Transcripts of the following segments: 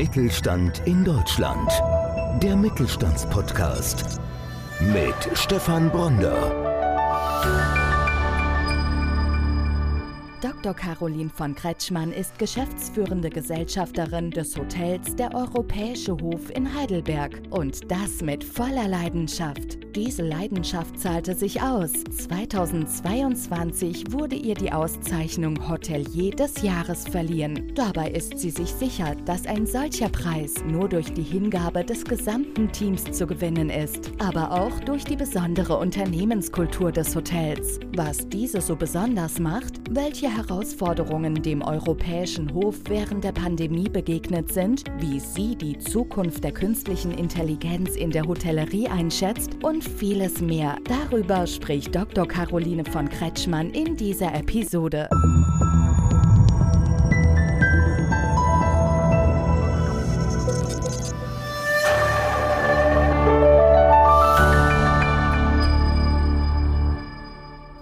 Mittelstand in Deutschland. Der Mittelstandspodcast mit Stefan Bronder. Dr. Caroline von Kretschmann ist geschäftsführende Gesellschafterin des Hotels Der Europäische Hof in Heidelberg und das mit voller Leidenschaft. Diese Leidenschaft zahlte sich aus. 2022 wurde ihr die Auszeichnung Hotelier des Jahres verliehen. Dabei ist sie sich sicher, dass ein solcher Preis nur durch die Hingabe des gesamten Teams zu gewinnen ist, aber auch durch die besondere Unternehmenskultur des Hotels. Was diese so besonders macht, welche Herausforderungen dem europäischen Hof während der Pandemie begegnet sind, wie sie die Zukunft der künstlichen Intelligenz in der Hotellerie einschätzt und vieles mehr. Darüber spricht Dr. Caroline von Kretschmann in dieser Episode.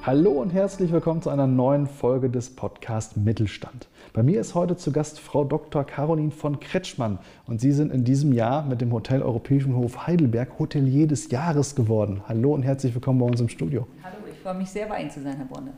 Hallo und herzlich willkommen zu einer neuen Folge des Podcast Mittelstand. Bei mir ist heute zu Gast Frau Dr. Caroline von Kretschmann und Sie sind in diesem Jahr mit dem Hotel Europäischen Hof Heidelberg Hotelier des Jahres geworden. Hallo und herzlich willkommen bei uns im Studio. Hallo, ich freue mich sehr, bei Ihnen zu sein, Herr Bonne.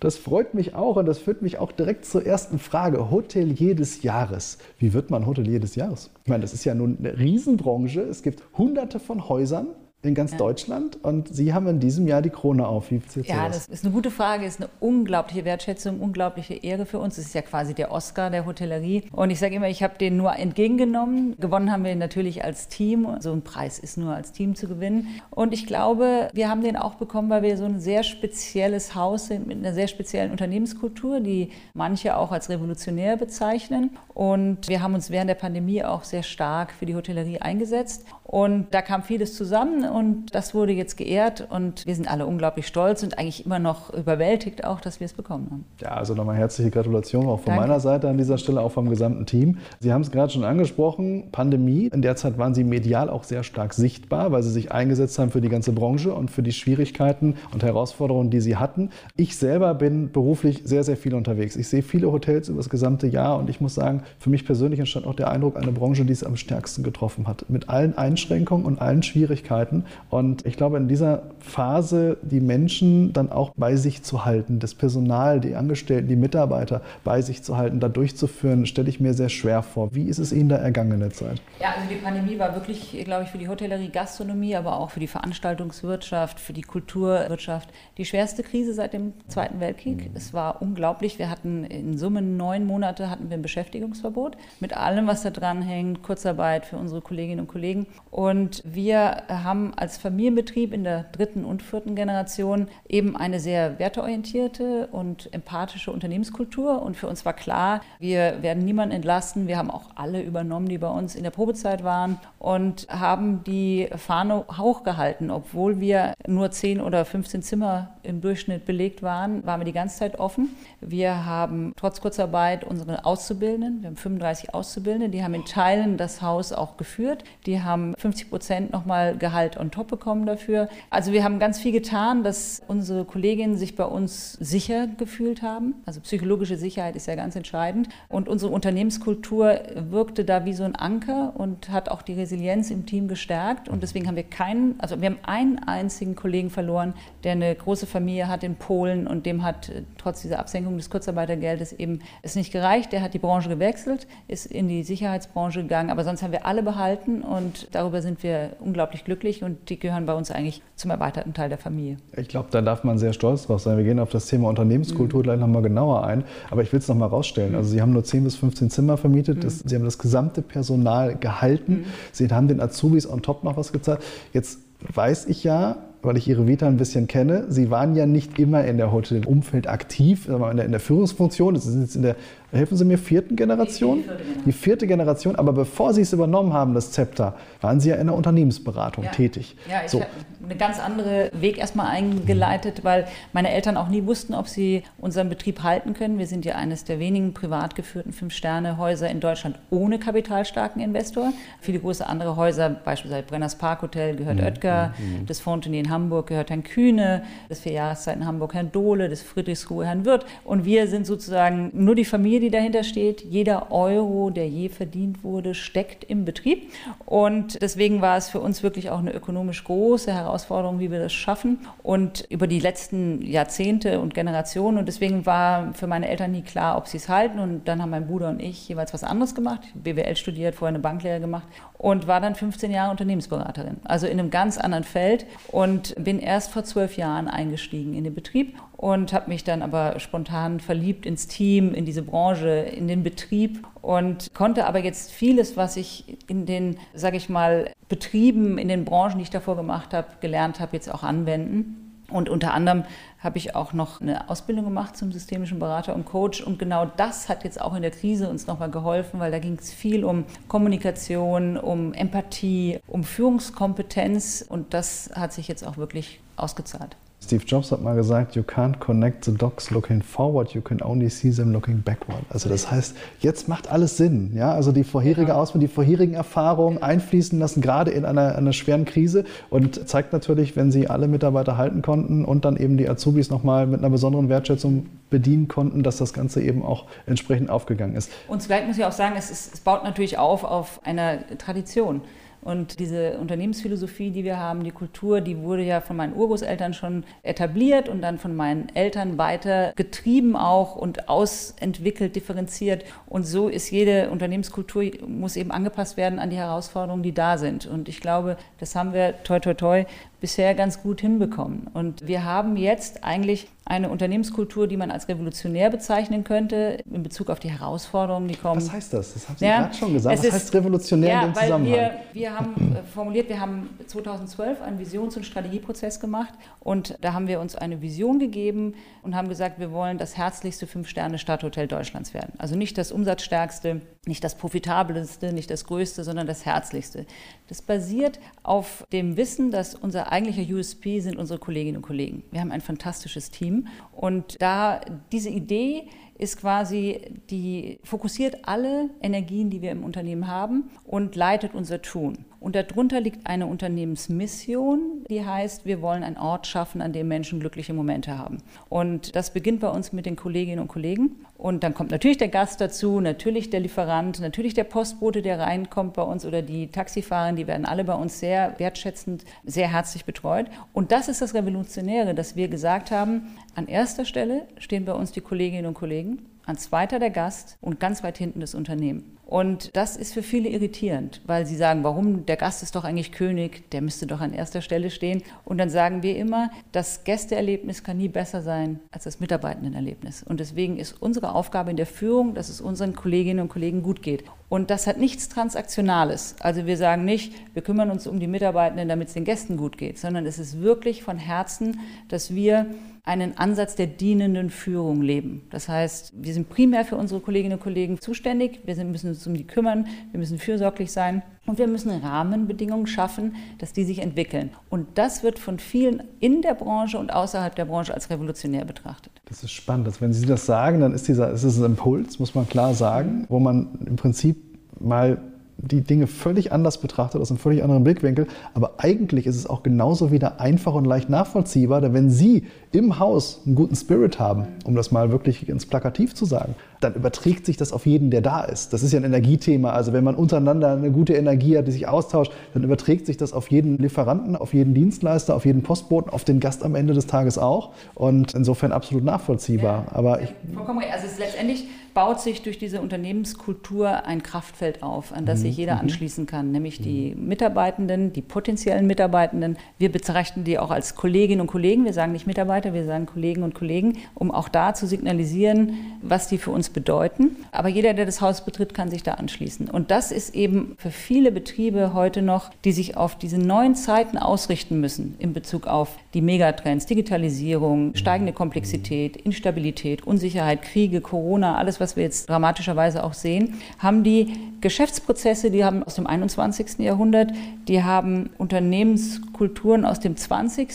Das freut mich auch und das führt mich auch direkt zur ersten Frage. Hotelier des Jahres. Wie wird man Hotelier des Jahres? Ich meine, das ist ja nun eine Riesenbranche. Es gibt hunderte von Häusern in ganz ja. Deutschland und Sie haben in diesem Jahr die Krone auf. Wie ja, das? das ist eine gute Frage, ist eine unglaubliche Wertschätzung, unglaubliche Ehre für uns. Es ist ja quasi der Oscar der Hotellerie. Und ich sage immer, ich habe den nur entgegengenommen. Gewonnen haben wir natürlich als Team. So ein Preis ist nur als Team zu gewinnen. Und ich glaube, wir haben den auch bekommen, weil wir so ein sehr spezielles Haus sind mit einer sehr speziellen Unternehmenskultur, die manche auch als revolutionär bezeichnen. Und wir haben uns während der Pandemie auch sehr stark für die Hotellerie eingesetzt. Und da kam vieles zusammen und das wurde jetzt geehrt und wir sind alle unglaublich stolz und eigentlich immer noch überwältigt auch, dass wir es bekommen haben. Ja, also nochmal herzliche Gratulation auch von Danke. meiner Seite an dieser Stelle, auch vom gesamten Team. Sie haben es gerade schon angesprochen, Pandemie. In der Zeit waren Sie medial auch sehr stark sichtbar, weil Sie sich eingesetzt haben für die ganze Branche und für die Schwierigkeiten und Herausforderungen, die Sie hatten. Ich selber bin beruflich sehr, sehr viel unterwegs. Ich sehe viele Hotels über das gesamte Jahr und ich muss sagen, für mich persönlich entstand auch der Eindruck, eine Branche, die es am stärksten getroffen hat. Mit allen Einschränkungen Einschränkungen und allen Schwierigkeiten. Und ich glaube, in dieser Phase die Menschen dann auch bei sich zu halten, das Personal, die Angestellten, die Mitarbeiter bei sich zu halten, da durchzuführen, stelle ich mir sehr schwer vor. Wie ist es Ihnen da ergangen in der Zeit? Ja, also die Pandemie war wirklich, glaube ich, für die Hotellerie, Gastronomie, aber auch für die Veranstaltungswirtschaft, für die Kulturwirtschaft die schwerste Krise seit dem Zweiten Weltkrieg. Mhm. Es war unglaublich. Wir hatten in Summe neun Monate hatten wir ein Beschäftigungsverbot mit allem, was da dran hängt, Kurzarbeit für unsere Kolleginnen und Kollegen. Und wir haben als Familienbetrieb in der dritten und vierten Generation eben eine sehr werteorientierte und empathische Unternehmenskultur. Und für uns war klar, wir werden niemanden entlasten. Wir haben auch alle übernommen, die bei uns in der Probezeit waren und haben die Fahne hochgehalten. Obwohl wir nur 10 oder 15 Zimmer im Durchschnitt belegt waren, waren wir die ganze Zeit offen. Wir haben trotz Kurzarbeit unsere Auszubildenden, wir haben 35 Auszubildende, die haben in Teilen das Haus auch geführt. Die haben 50 Prozent nochmal Gehalt on top bekommen dafür. Also wir haben ganz viel getan, dass unsere Kolleginnen sich bei uns sicher gefühlt haben. Also psychologische Sicherheit ist ja ganz entscheidend. Und unsere Unternehmenskultur wirkte da wie so ein Anker und hat auch die Resilienz im Team gestärkt. Und deswegen haben wir keinen, also wir haben einen einzigen Kollegen verloren, der eine große Familie hat in Polen und dem hat äh, trotz dieser Absenkung des Kurzarbeitergeldes eben es nicht gereicht. Der hat die Branche gewechselt, ist in die Sicherheitsbranche gegangen, aber sonst haben wir alle behalten und darüber darüber sind wir unglaublich glücklich und die gehören bei uns eigentlich zum erweiterten Teil der Familie. Ich glaube, da darf man sehr stolz drauf sein. Wir gehen auf das Thema Unternehmenskultur mhm. gleich nochmal genauer ein. Aber ich will es nochmal rausstellen. Also Sie haben nur 10 bis 15 Zimmer vermietet. Mhm. Sie haben das gesamte Personal gehalten. Mhm. Sie haben den Azubis on top noch was gezahlt. Jetzt weiß ich ja, weil ich Ihre Vita ein bisschen kenne, Sie waren ja nicht immer in der Hotelumfeld aktiv, in der, in der Führungsfunktion. Sie sind jetzt in der helfen Sie mir, vierten Generation? Die vierte, die vierte Generation. Aber bevor Sie es übernommen haben, das Zepter, waren Sie ja in der Unternehmensberatung ja. tätig. Ja, ich so. habe einen ganz anderen Weg erstmal eingeleitet, weil meine Eltern auch nie wussten, ob sie unseren Betrieb halten können. Wir sind ja eines der wenigen privat geführten Fünf-Sterne-Häuser in Deutschland ohne kapitalstarken Investor. Viele große andere Häuser, beispielsweise Brenners Park Hotel gehört mhm. Oetker, mhm. das Fontenay in Hamburg gehört Herrn Kühne, das Vierjahreszeit in Hamburg Herrn Dohle, das Friedrichsruhe Herrn Wirth. Und wir sind sozusagen nur die Familie, Strategie, die dahinter steht. Jeder Euro, der je verdient wurde, steckt im Betrieb. Und deswegen war es für uns wirklich auch eine ökonomisch große Herausforderung, wie wir das schaffen. Und über die letzten Jahrzehnte und Generationen. Und deswegen war für meine Eltern nie klar, ob sie es halten. Und dann haben mein Bruder und ich jeweils was anderes gemacht. BWL studiert, vorher eine Banklehre gemacht und war dann 15 Jahre Unternehmensberaterin. Also in einem ganz anderen Feld und bin erst vor zwölf Jahren eingestiegen in den Betrieb und habe mich dann aber spontan verliebt ins Team, in diese Branche, in den Betrieb und konnte aber jetzt vieles, was ich in den, sage ich mal, Betrieben, in den Branchen, die ich davor gemacht habe, gelernt habe, jetzt auch anwenden. Und unter anderem habe ich auch noch eine Ausbildung gemacht zum systemischen Berater und Coach. Und genau das hat jetzt auch in der Krise uns nochmal geholfen, weil da ging es viel um Kommunikation, um Empathie, um Führungskompetenz. Und das hat sich jetzt auch wirklich ausgezahlt. Steve Jobs hat mal gesagt, you can't connect the dots looking forward, you can only see them looking backward. Also das heißt, jetzt macht alles Sinn. Ja? Also die vorherige. Ausbildung, die vorherigen Erfahrungen einfließen lassen, gerade in einer, einer schweren Krise und zeigt natürlich, wenn sie alle Mitarbeiter halten konnten und dann eben die Azubis nochmal mit einer besonderen Wertschätzung bedienen konnten, dass das Ganze eben auch entsprechend aufgegangen ist. Und zugleich muss ich auch sagen, es, ist, es baut natürlich auf auf einer Tradition. Und diese Unternehmensphilosophie, die wir haben, die Kultur, die wurde ja von meinen Urgroßeltern schon etabliert und dann von meinen Eltern weiter getrieben auch und ausentwickelt, differenziert. Und so ist jede Unternehmenskultur, muss eben angepasst werden an die Herausforderungen, die da sind. Und ich glaube, das haben wir toi toi toi bisher ganz gut hinbekommen. Und wir haben jetzt eigentlich eine Unternehmenskultur, die man als revolutionär bezeichnen könnte, in Bezug auf die Herausforderungen, die kommen. Was heißt das? Das haben Sie ja, gerade schon gesagt. Was heißt revolutionär ja, in dem Zusammenhang? Wir, wir haben äh, formuliert, wir haben 2012 einen Visions- und Strategieprozess gemacht und da haben wir uns eine Vision gegeben und haben gesagt, wir wollen das herzlichste Fünf-Sterne-Stadthotel Deutschlands werden. Also nicht das umsatzstärkste, nicht das profitabelste, nicht das größte, sondern das herzlichste. Das basiert auf dem Wissen, dass unser eigentlicher USP sind unsere Kolleginnen und Kollegen. Wir haben ein fantastisches Team und da diese Idee ist quasi, die fokussiert alle Energien, die wir im Unternehmen haben und leitet unser Tun. Und darunter liegt eine Unternehmensmission, die heißt, wir wollen einen Ort schaffen, an dem Menschen glückliche Momente haben. Und das beginnt bei uns mit den Kolleginnen und Kollegen. Und dann kommt natürlich der Gast dazu, natürlich der Lieferant, natürlich der Postbote, der reinkommt bei uns oder die Taxifahrerin, die werden alle bei uns sehr wertschätzend, sehr herzlich betreut. Und das ist das Revolutionäre, dass wir gesagt haben, an erster Stelle stehen bei uns die Kolleginnen und Kollegen, an zweiter der Gast und ganz weit hinten das Unternehmen. Und das ist für viele irritierend, weil sie sagen, warum, der Gast ist doch eigentlich König, der müsste doch an erster Stelle stehen. Und dann sagen wir immer, das Gästeerlebnis kann nie besser sein als das Mitarbeitendenerlebnis. Und deswegen ist unsere Aufgabe in der Führung, dass es unseren Kolleginnen und Kollegen gut geht. Und das hat nichts Transaktionales. Also wir sagen nicht, wir kümmern uns um die Mitarbeitenden, damit es den Gästen gut geht, sondern es ist wirklich von Herzen, dass wir einen Ansatz der dienenden Führung leben. Das heißt, wir sind primär für unsere Kolleginnen und Kollegen zuständig, wir müssen uns um die kümmern, wir müssen fürsorglich sein und wir müssen Rahmenbedingungen schaffen, dass die sich entwickeln. Und das wird von vielen in der Branche und außerhalb der Branche als revolutionär betrachtet. Das ist spannend. Also wenn Sie das sagen, dann ist, dieser, ist es ein Impuls, muss man klar sagen, wo man im Prinzip mal die Dinge völlig anders betrachtet, aus einem völlig anderen Blickwinkel. Aber eigentlich ist es auch genauso wieder einfach und leicht nachvollziehbar, denn wenn Sie im Haus einen guten Spirit haben, um das mal wirklich ins Plakativ zu sagen, dann überträgt sich das auf jeden, der da ist. Das ist ja ein Energiethema. Also wenn man untereinander eine gute Energie hat, die sich austauscht, dann überträgt sich das auf jeden Lieferanten, auf jeden Dienstleister, auf jeden Postboten, auf den Gast am Ende des Tages auch. Und insofern absolut nachvollziehbar. Ja, Aber ich, vollkommen. Also es ist letztendlich baut sich durch diese Unternehmenskultur ein Kraftfeld auf, an das sich mhm, jeder mhm. anschließen kann, nämlich die mhm. Mitarbeitenden, die potenziellen Mitarbeitenden. Wir bezeichnen die auch als Kolleginnen und Kollegen. Wir sagen nicht Mitarbeiter, wir sagen Kollegen und Kollegen, um auch da zu signalisieren, was die für uns bedeuten. Aber jeder, der das Haus betritt, kann sich da anschließen. Und das ist eben für viele Betriebe heute noch, die sich auf diese neuen Zeiten ausrichten müssen in Bezug auf die Megatrends, Digitalisierung, steigende Komplexität, Instabilität, Unsicherheit, Kriege, Corona, alles, was was wir jetzt dramatischerweise auch sehen, haben die Geschäftsprozesse, die haben aus dem 21. Jahrhundert, die haben Unternehmenskulturen aus dem 20.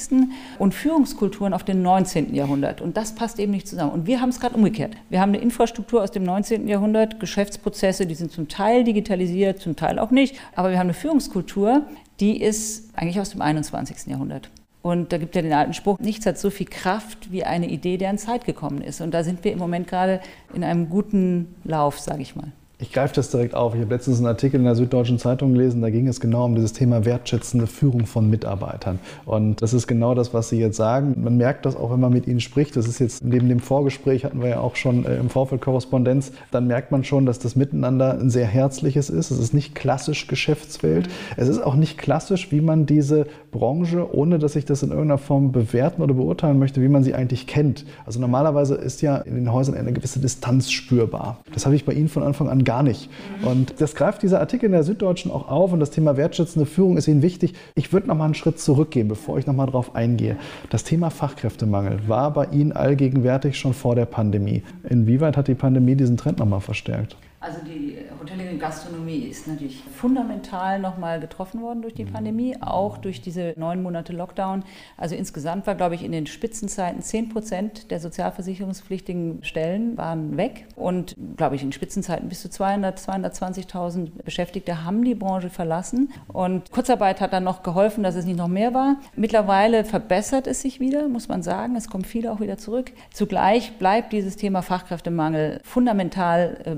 und Führungskulturen auf dem 19. Jahrhundert. Und das passt eben nicht zusammen. Und wir haben es gerade umgekehrt. Wir haben eine Infrastruktur aus dem 19. Jahrhundert, Geschäftsprozesse, die sind zum Teil digitalisiert, zum Teil auch nicht. Aber wir haben eine Führungskultur, die ist eigentlich aus dem 21. Jahrhundert. Und da gibt ja den alten Spruch, nichts hat so viel Kraft wie eine Idee, deren Zeit gekommen ist. Und da sind wir im Moment gerade in einem guten Lauf, sage ich mal. Ich greife das direkt auf. Ich habe letztens einen Artikel in der Süddeutschen Zeitung gelesen, da ging es genau um dieses Thema wertschätzende Führung von Mitarbeitern. Und das ist genau das, was Sie jetzt sagen. Man merkt das auch, wenn man mit Ihnen spricht. Das ist jetzt neben dem Vorgespräch, hatten wir ja auch schon äh, im Vorfeld Korrespondenz, dann merkt man schon, dass das Miteinander ein sehr herzliches ist. Es ist nicht klassisch Geschäftswelt. Mhm. Es ist auch nicht klassisch, wie man diese Branche, ohne dass ich das in irgendeiner Form bewerten oder beurteilen möchte, wie man sie eigentlich kennt. Also normalerweise ist ja in den Häusern eine gewisse Distanz spürbar. Das habe ich bei Ihnen von Anfang an gar gar nicht. Und das greift dieser Artikel in der Süddeutschen auch auf und das Thema wertschätzende Führung ist Ihnen wichtig. Ich würde noch mal einen Schritt zurückgehen, bevor ich noch mal darauf eingehe. Das Thema Fachkräftemangel war bei Ihnen allgegenwärtig schon vor der Pandemie. Inwieweit hat die Pandemie diesen Trend noch mal verstärkt? Also die Hotellerie und Gastronomie ist natürlich fundamental nochmal getroffen worden durch die Pandemie, auch durch diese neun Monate Lockdown. Also insgesamt war, glaube ich, in den Spitzenzeiten 10 Prozent der sozialversicherungspflichtigen Stellen waren weg. Und, glaube ich, in Spitzenzeiten bis zu 200, 220.000 Beschäftigte haben die Branche verlassen. Und Kurzarbeit hat dann noch geholfen, dass es nicht noch mehr war. Mittlerweile verbessert es sich wieder, muss man sagen. Es kommen viele auch wieder zurück. Zugleich bleibt dieses Thema Fachkräftemangel fundamental äh,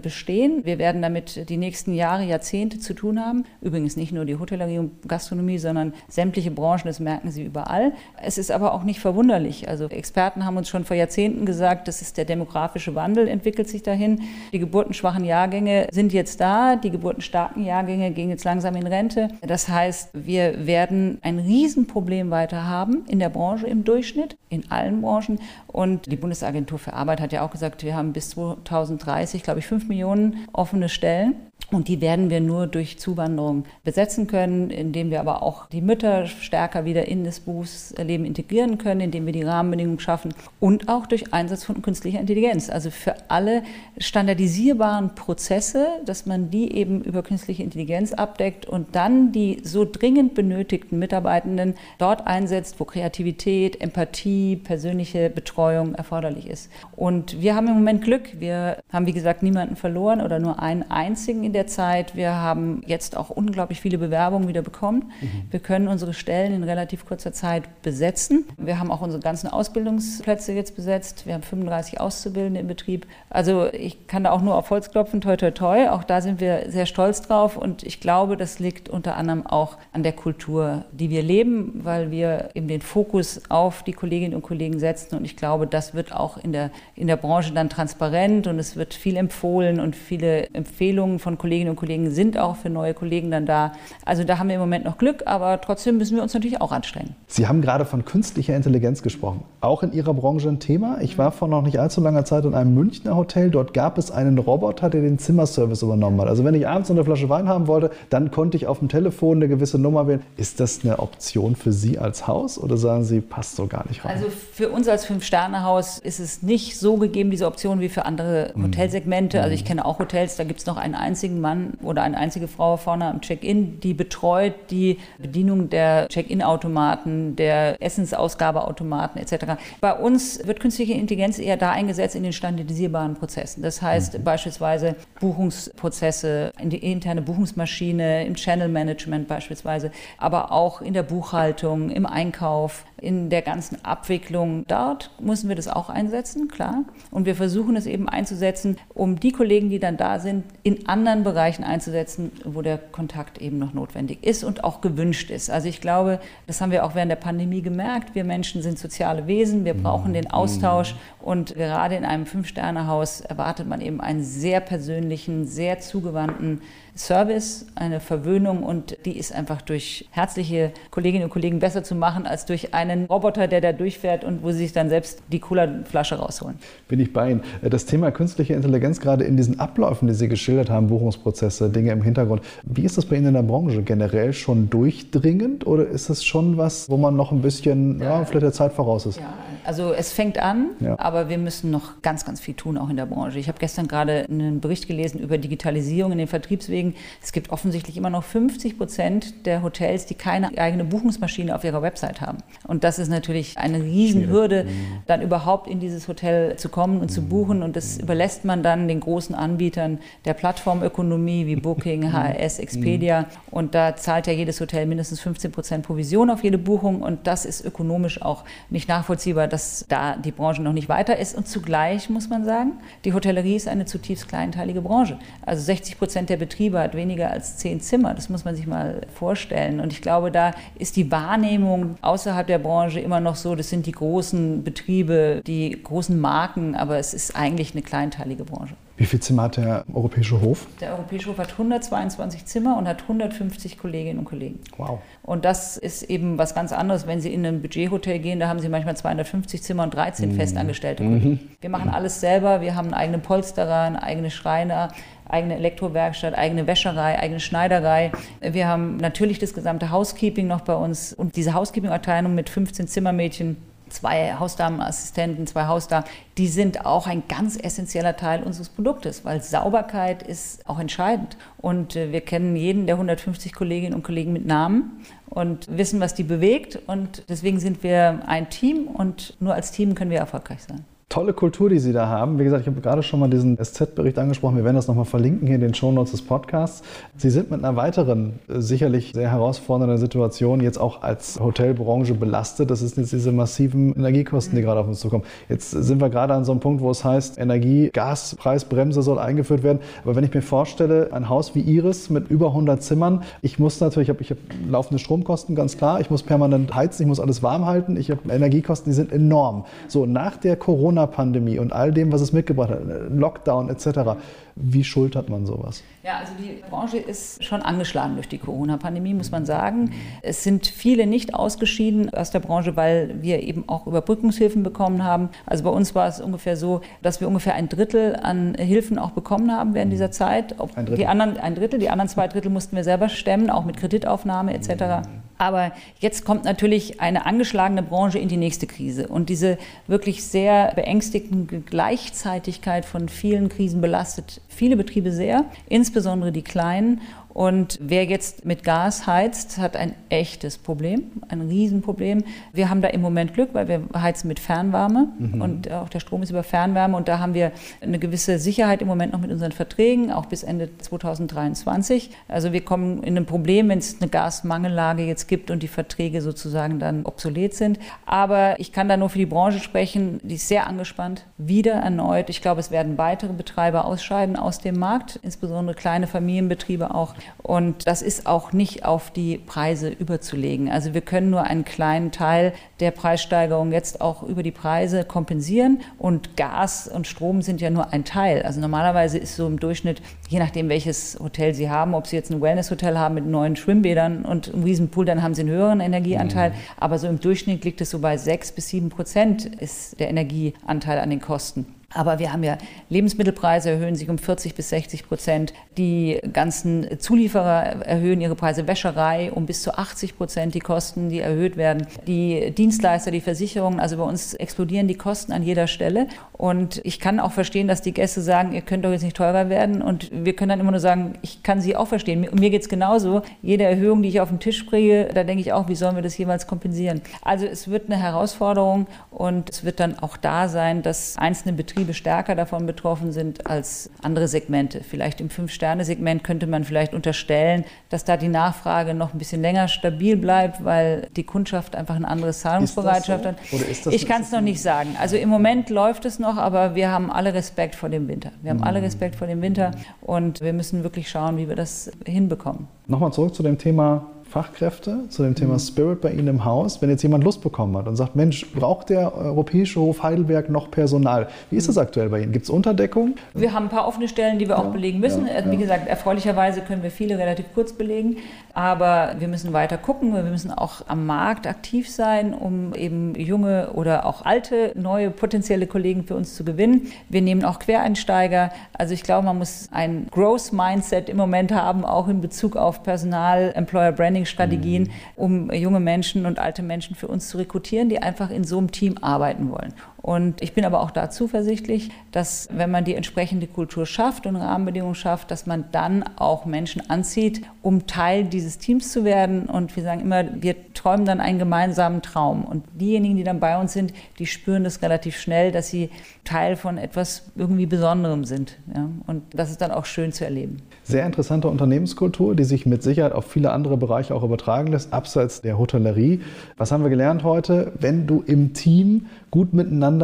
bestehen. Wir werden damit die nächsten Jahre, Jahrzehnte zu tun haben. Übrigens nicht nur die Hotellerie und Gastronomie, sondern sämtliche Branchen, das merken Sie überall. Es ist aber auch nicht verwunderlich. Also Experten haben uns schon vor Jahrzehnten gesagt, das ist der demografische Wandel, entwickelt sich dahin. Die geburtenschwachen Jahrgänge sind jetzt da, die geburtenstarken Jahrgänge gehen jetzt langsam in Rente. Das heißt, wir werden ein Riesenproblem weiter haben in der Branche im Durchschnitt, in allen Branchen. Und die Bundesagentur für Arbeit hat ja auch gesagt, wir haben bis 2030, glaube ich, fünf Millionen offene Stellen. Und die werden wir nur durch Zuwanderung besetzen können, indem wir aber auch die Mütter stärker wieder in das Berufsleben integrieren können, indem wir die Rahmenbedingungen schaffen und auch durch Einsatz von künstlicher Intelligenz. Also für alle standardisierbaren Prozesse, dass man die eben über künstliche Intelligenz abdeckt und dann die so dringend benötigten Mitarbeitenden dort einsetzt, wo Kreativität, Empathie, persönliche Betreuung erforderlich ist. Und wir haben im Moment Glück. Wir haben, wie gesagt, niemanden verloren oder nur einen einzigen in der Zeit. Wir haben jetzt auch unglaublich viele Bewerbungen wieder bekommen. Mhm. Wir können unsere Stellen in relativ kurzer Zeit besetzen. Wir haben auch unsere ganzen Ausbildungsplätze jetzt besetzt. Wir haben 35 Auszubildende im Betrieb. Also ich kann da auch nur auf Holz klopfen, toi, toi, toi. Auch da sind wir sehr stolz drauf. Und ich glaube, das liegt unter anderem auch an der Kultur, die wir leben, weil wir eben den Fokus auf die Kolleginnen und Kollegen setzen. Und ich glaube, das wird auch in der, in der Branche dann transparent und es wird viel empfohlen und viele Empfehlungen von Kolleginnen und Kollegen sind auch für neue Kollegen dann da. Also da haben wir im Moment noch Glück, aber trotzdem müssen wir uns natürlich auch anstrengen. Sie haben gerade von künstlicher Intelligenz gesprochen. Auch in Ihrer Branche ein Thema. Ich war vor noch nicht allzu langer Zeit in einem Münchner Hotel. Dort gab es einen Roboter, der den Zimmerservice übernommen hat. Also wenn ich abends eine Flasche Wein haben wollte, dann konnte ich auf dem Telefon eine gewisse Nummer wählen. Ist das eine Option für Sie als Haus oder sagen Sie, passt so gar nicht rein? Also für uns als Fünf-Sterne-Haus ist es nicht so gegeben, diese Option wie für andere mhm. Hotelsegmente. Also ich kenne auch Hotels, da gibt es noch einen einzigen einzigen Mann oder eine einzige Frau vorne am Check-in, die betreut die Bedienung der Check-in-Automaten, der Essensausgabeautomaten etc. Bei uns wird künstliche Intelligenz eher da eingesetzt in den standardisierbaren Prozessen. Das heißt mhm. beispielsweise Buchungsprozesse, in die interne Buchungsmaschine, im Channel Management beispielsweise, aber auch in der Buchhaltung, im Einkauf, in der ganzen Abwicklung. Dort müssen wir das auch einsetzen, klar. Und wir versuchen es eben einzusetzen, um die Kollegen, die dann da sind, in anderen Bereichen einzusetzen, wo der Kontakt eben noch notwendig ist und auch gewünscht ist. Also ich glaube, das haben wir auch während der Pandemie gemerkt. Wir Menschen sind soziale Wesen, wir brauchen den Austausch und gerade in einem Fünf-Sterne-Haus erwartet man eben einen sehr persönlichen, sehr zugewandten Service, eine Verwöhnung und die ist einfach durch herzliche Kolleginnen und Kollegen besser zu machen als durch einen Roboter, der da durchfährt und wo sie sich dann selbst die Cola-Flasche rausholen. Bin ich bei Ihnen. Das Thema künstliche Intelligenz gerade in diesen Abläufen, die Sie geschildert haben, Buchungsprozesse, Dinge im Hintergrund. Wie ist das bei Ihnen in der Branche? Generell schon durchdringend oder ist es schon was, wo man noch ein bisschen, ja, ja vielleicht der Zeit voraus ist? Ja, also es fängt an, ja. aber wir müssen noch ganz, ganz viel tun, auch in der Branche. Ich habe gestern gerade einen Bericht gelesen über Digitalisierung in den Vertriebswegen deswegen, es gibt offensichtlich immer noch 50 Prozent der Hotels, die keine eigene Buchungsmaschine auf ihrer Website haben. Und das ist natürlich eine Riesenhürde, mhm. dann überhaupt in dieses Hotel zu kommen und zu mhm. buchen. Und das überlässt man dann den großen Anbietern der Plattformökonomie wie Booking, HRS, Expedia. Und da zahlt ja jedes Hotel mindestens 15 Prozent Provision auf jede Buchung. Und das ist ökonomisch auch nicht nachvollziehbar, dass da die Branche noch nicht weiter ist. Und zugleich muss man sagen, die Hotellerie ist eine zutiefst kleinteilige Branche. Also 60 Prozent der Betriebe hat weniger als zehn Zimmer. Das muss man sich mal vorstellen. Und ich glaube, da ist die Wahrnehmung außerhalb der Branche immer noch so, das sind die großen Betriebe, die großen Marken, aber es ist eigentlich eine kleinteilige Branche. Wie viel Zimmer hat der Europäische Hof? Der Europäische Hof hat 122 Zimmer und hat 150 Kolleginnen und Kollegen. Wow. Und das ist eben was ganz anderes. Wenn Sie in ein Budgethotel gehen, da haben Sie manchmal 250 Zimmer und 13 mhm. festangestellte Mhm. Wir machen alles selber. Wir haben einen eigenen Polsterer, einen eigenen Schreiner, eigene Elektrowerkstatt, eigene Wäscherei, eigene Schneiderei. Wir haben natürlich das gesamte Housekeeping noch bei uns und diese Housekeeping-Abteilung mit 15 Zimmermädchen zwei Hausdamenassistenten, zwei Hausdamen, die sind auch ein ganz essentieller Teil unseres Produktes, weil Sauberkeit ist auch entscheidend. Und äh, wir kennen jeden der 150 Kolleginnen und Kollegen mit Namen und wissen, was die bewegt. Und deswegen sind wir ein Team und nur als Team können wir erfolgreich sein tolle Kultur, die Sie da haben. Wie gesagt, ich habe gerade schon mal diesen SZ-Bericht angesprochen. Wir werden das nochmal verlinken hier in den Shownotes des Podcasts. Sie sind mit einer weiteren, äh, sicherlich sehr herausfordernden Situation jetzt auch als Hotelbranche belastet. Das sind jetzt diese massiven Energiekosten, die gerade auf uns zukommen. Jetzt sind wir gerade an so einem Punkt, wo es heißt, Energie, Gaspreisbremse soll eingeführt werden. Aber wenn ich mir vorstelle, ein Haus wie Iris mit über 100 Zimmern, ich muss natürlich, ich habe, habe laufende Stromkosten, ganz klar. Ich muss permanent heizen, ich muss alles warm halten. Ich habe Energiekosten, die sind enorm. So, nach der Corona Corona-Pandemie und all dem, was es mitgebracht hat, Lockdown etc. Wie schultert man sowas? Ja, also die Branche ist schon angeschlagen durch die Corona-Pandemie, muss man sagen. Es sind viele nicht ausgeschieden aus der Branche, weil wir eben auch Überbrückungshilfen bekommen haben. Also bei uns war es ungefähr so, dass wir ungefähr ein Drittel an Hilfen auch bekommen haben während dieser Zeit. Ein Drittel. Die anderen, ein Drittel, die anderen zwei Drittel mussten wir selber stemmen, auch mit Kreditaufnahme etc. Aber jetzt kommt natürlich eine angeschlagene Branche in die nächste Krise. Und diese wirklich sehr beängstigende Gleichzeitigkeit von vielen Krisen belastet viele Betriebe sehr, insbesondere die kleinen. Und wer jetzt mit Gas heizt, hat ein echtes Problem, ein Riesenproblem. Wir haben da im Moment Glück, weil wir heizen mit Fernwärme mhm. und auch der Strom ist über Fernwärme und da haben wir eine gewisse Sicherheit im Moment noch mit unseren Verträgen, auch bis Ende 2023. Also wir kommen in ein Problem, wenn es eine Gasmangellage jetzt gibt und die Verträge sozusagen dann obsolet sind. Aber ich kann da nur für die Branche sprechen, die ist sehr angespannt, wieder erneut. Ich glaube, es werden weitere Betreiber ausscheiden aus dem Markt, insbesondere kleine Familienbetriebe auch. Und das ist auch nicht auf die Preise überzulegen. Also wir können nur einen kleinen Teil der Preissteigerung jetzt auch über die Preise kompensieren. Und Gas und Strom sind ja nur ein Teil. Also normalerweise ist so im Durchschnitt, je nachdem welches Hotel Sie haben, ob Sie jetzt ein Wellness-Hotel haben mit neuen Schwimmbädern und einem Riesenpool, dann haben Sie einen höheren Energieanteil. Mhm. Aber so im Durchschnitt liegt es so bei sechs bis sieben Prozent ist der Energieanteil an den Kosten. Aber wir haben ja Lebensmittelpreise erhöhen sich um 40 bis 60 Prozent. Die ganzen Zulieferer erhöhen ihre Preise, Wäscherei um bis zu 80 Prozent die Kosten, die erhöht werden. Die Dienstleister, die Versicherungen, also bei uns explodieren die Kosten an jeder Stelle. Und ich kann auch verstehen, dass die Gäste sagen, ihr könnt doch jetzt nicht teurer werden. Und wir können dann immer nur sagen, ich kann sie auch verstehen. Mir, mir geht es genauso. Jede Erhöhung, die ich auf den Tisch bringe, da denke ich auch, wie sollen wir das jeweils kompensieren? Also es wird eine Herausforderung und es wird dann auch da sein, dass einzelne Betriebe Betriebe stärker davon betroffen sind als andere Segmente. Vielleicht im Fünf-Sterne-Segment könnte man vielleicht unterstellen, dass da die Nachfrage noch ein bisschen länger stabil bleibt, weil die Kundschaft einfach eine andere Zahlungsbereitschaft so? hat. ich kann es noch nicht sagen. Also im Moment läuft es noch, aber wir haben alle Respekt vor dem Winter. Wir haben alle mhm. Respekt vor dem Winter und wir müssen wirklich schauen, wie wir das hinbekommen. Nochmal zurück zu dem Thema Fachkräfte zu dem Thema. Spirit bei Ihnen im Haus. Wenn jetzt jemand Lust bekommen hat und sagt, Mensch, braucht der Europäische Hof Heidelberg noch Personal? Wie ist das aktuell bei Ihnen? Gibt es Unterdeckung? Wir haben ein paar offene Stellen, die wir ja, auch belegen müssen. Ja, Wie gesagt, erfreulicherweise können wir viele relativ kurz belegen, aber wir müssen weiter gucken. Wir müssen auch am Markt aktiv sein, um eben junge oder auch alte, neue potenzielle Kollegen für uns zu gewinnen. Wir nehmen auch Quereinsteiger. Also ich glaube, man muss ein Growth Mindset im Moment haben, auch in Bezug auf Personal, Employer Branding Strategien, mhm. um junge Menschen und alte Menschen für uns zu rekrutieren, die einfach in so einem Team arbeiten wollen. Und ich bin aber auch da zuversichtlich, dass wenn man die entsprechende Kultur schafft und Rahmenbedingungen schafft, dass man dann auch Menschen anzieht, um Teil dieses Teams zu werden. Und wir sagen immer, wir träumen dann einen gemeinsamen Traum. Und diejenigen, die dann bei uns sind, die spüren das relativ schnell, dass sie Teil von etwas irgendwie Besonderem sind. Ja? Und das ist dann auch schön zu erleben. Sehr interessante Unternehmenskultur, die sich mit Sicherheit auf viele andere Bereiche auch übertragen lässt, abseits der Hotellerie. Was haben wir gelernt heute? Wenn du im Team gut miteinander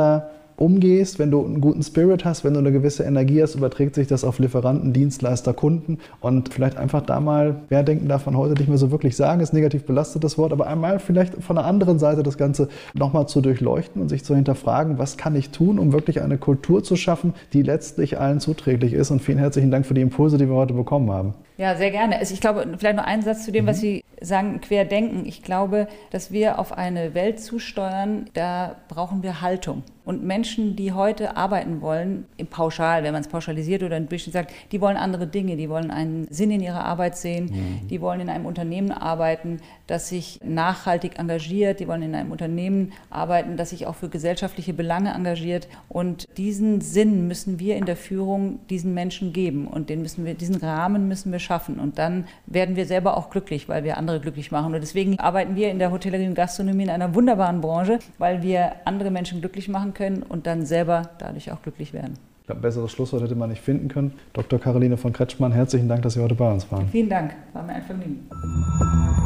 umgehst, wenn du einen guten Spirit hast, wenn du eine gewisse Energie hast, überträgt sich das auf Lieferanten, Dienstleister, Kunden und vielleicht einfach da mal, wer denken darf man heute nicht mehr so wirklich sagen, ist negativ belastetes Wort, aber einmal vielleicht von der anderen Seite das Ganze nochmal zu durchleuchten und sich zu hinterfragen, was kann ich tun, um wirklich eine Kultur zu schaffen, die letztlich allen zuträglich ist und vielen herzlichen Dank für die Impulse, die wir heute bekommen haben. Ja, sehr gerne. Also ich glaube, vielleicht noch einen Satz zu dem, mhm. was Sie sagen, querdenken. Ich glaube, dass wir auf eine Welt zusteuern, da brauchen wir Haltung. Und Menschen, die heute arbeiten wollen, im Pauschal, wenn man es pauschalisiert oder ein bisschen sagt, die wollen andere Dinge, die wollen einen Sinn in ihrer Arbeit sehen, mhm. die wollen in einem Unternehmen arbeiten, das sich nachhaltig engagiert, die wollen in einem Unternehmen arbeiten, das sich auch für gesellschaftliche Belange engagiert. Und diesen Sinn müssen wir in der Führung diesen Menschen geben und den müssen wir, diesen Rahmen müssen wir schaffen. Und dann werden wir selber auch glücklich, weil wir andere glücklich machen. Und deswegen arbeiten wir in der Hotellerie und Gastronomie in einer wunderbaren Branche, weil wir andere Menschen glücklich machen können und dann selber dadurch auch glücklich werden. Ich glaube, besseres Schlusswort hätte man nicht finden können. Dr. Caroline von Kretschmann, herzlichen Dank, dass Sie heute bei uns waren. Vielen Dank, war mir ein Vergnügen.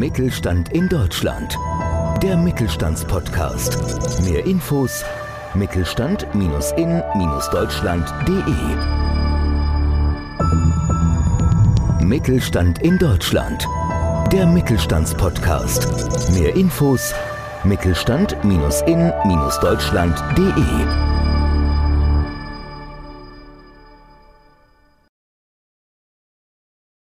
Mittelstand in Deutschland. Der Mittelstandspodcast. Mehr Infos mittelstand-in-deutschland.de Mittelstand in Deutschland. Der Mittelstandspodcast. Mehr Infos mittelstand-in-deutschland.de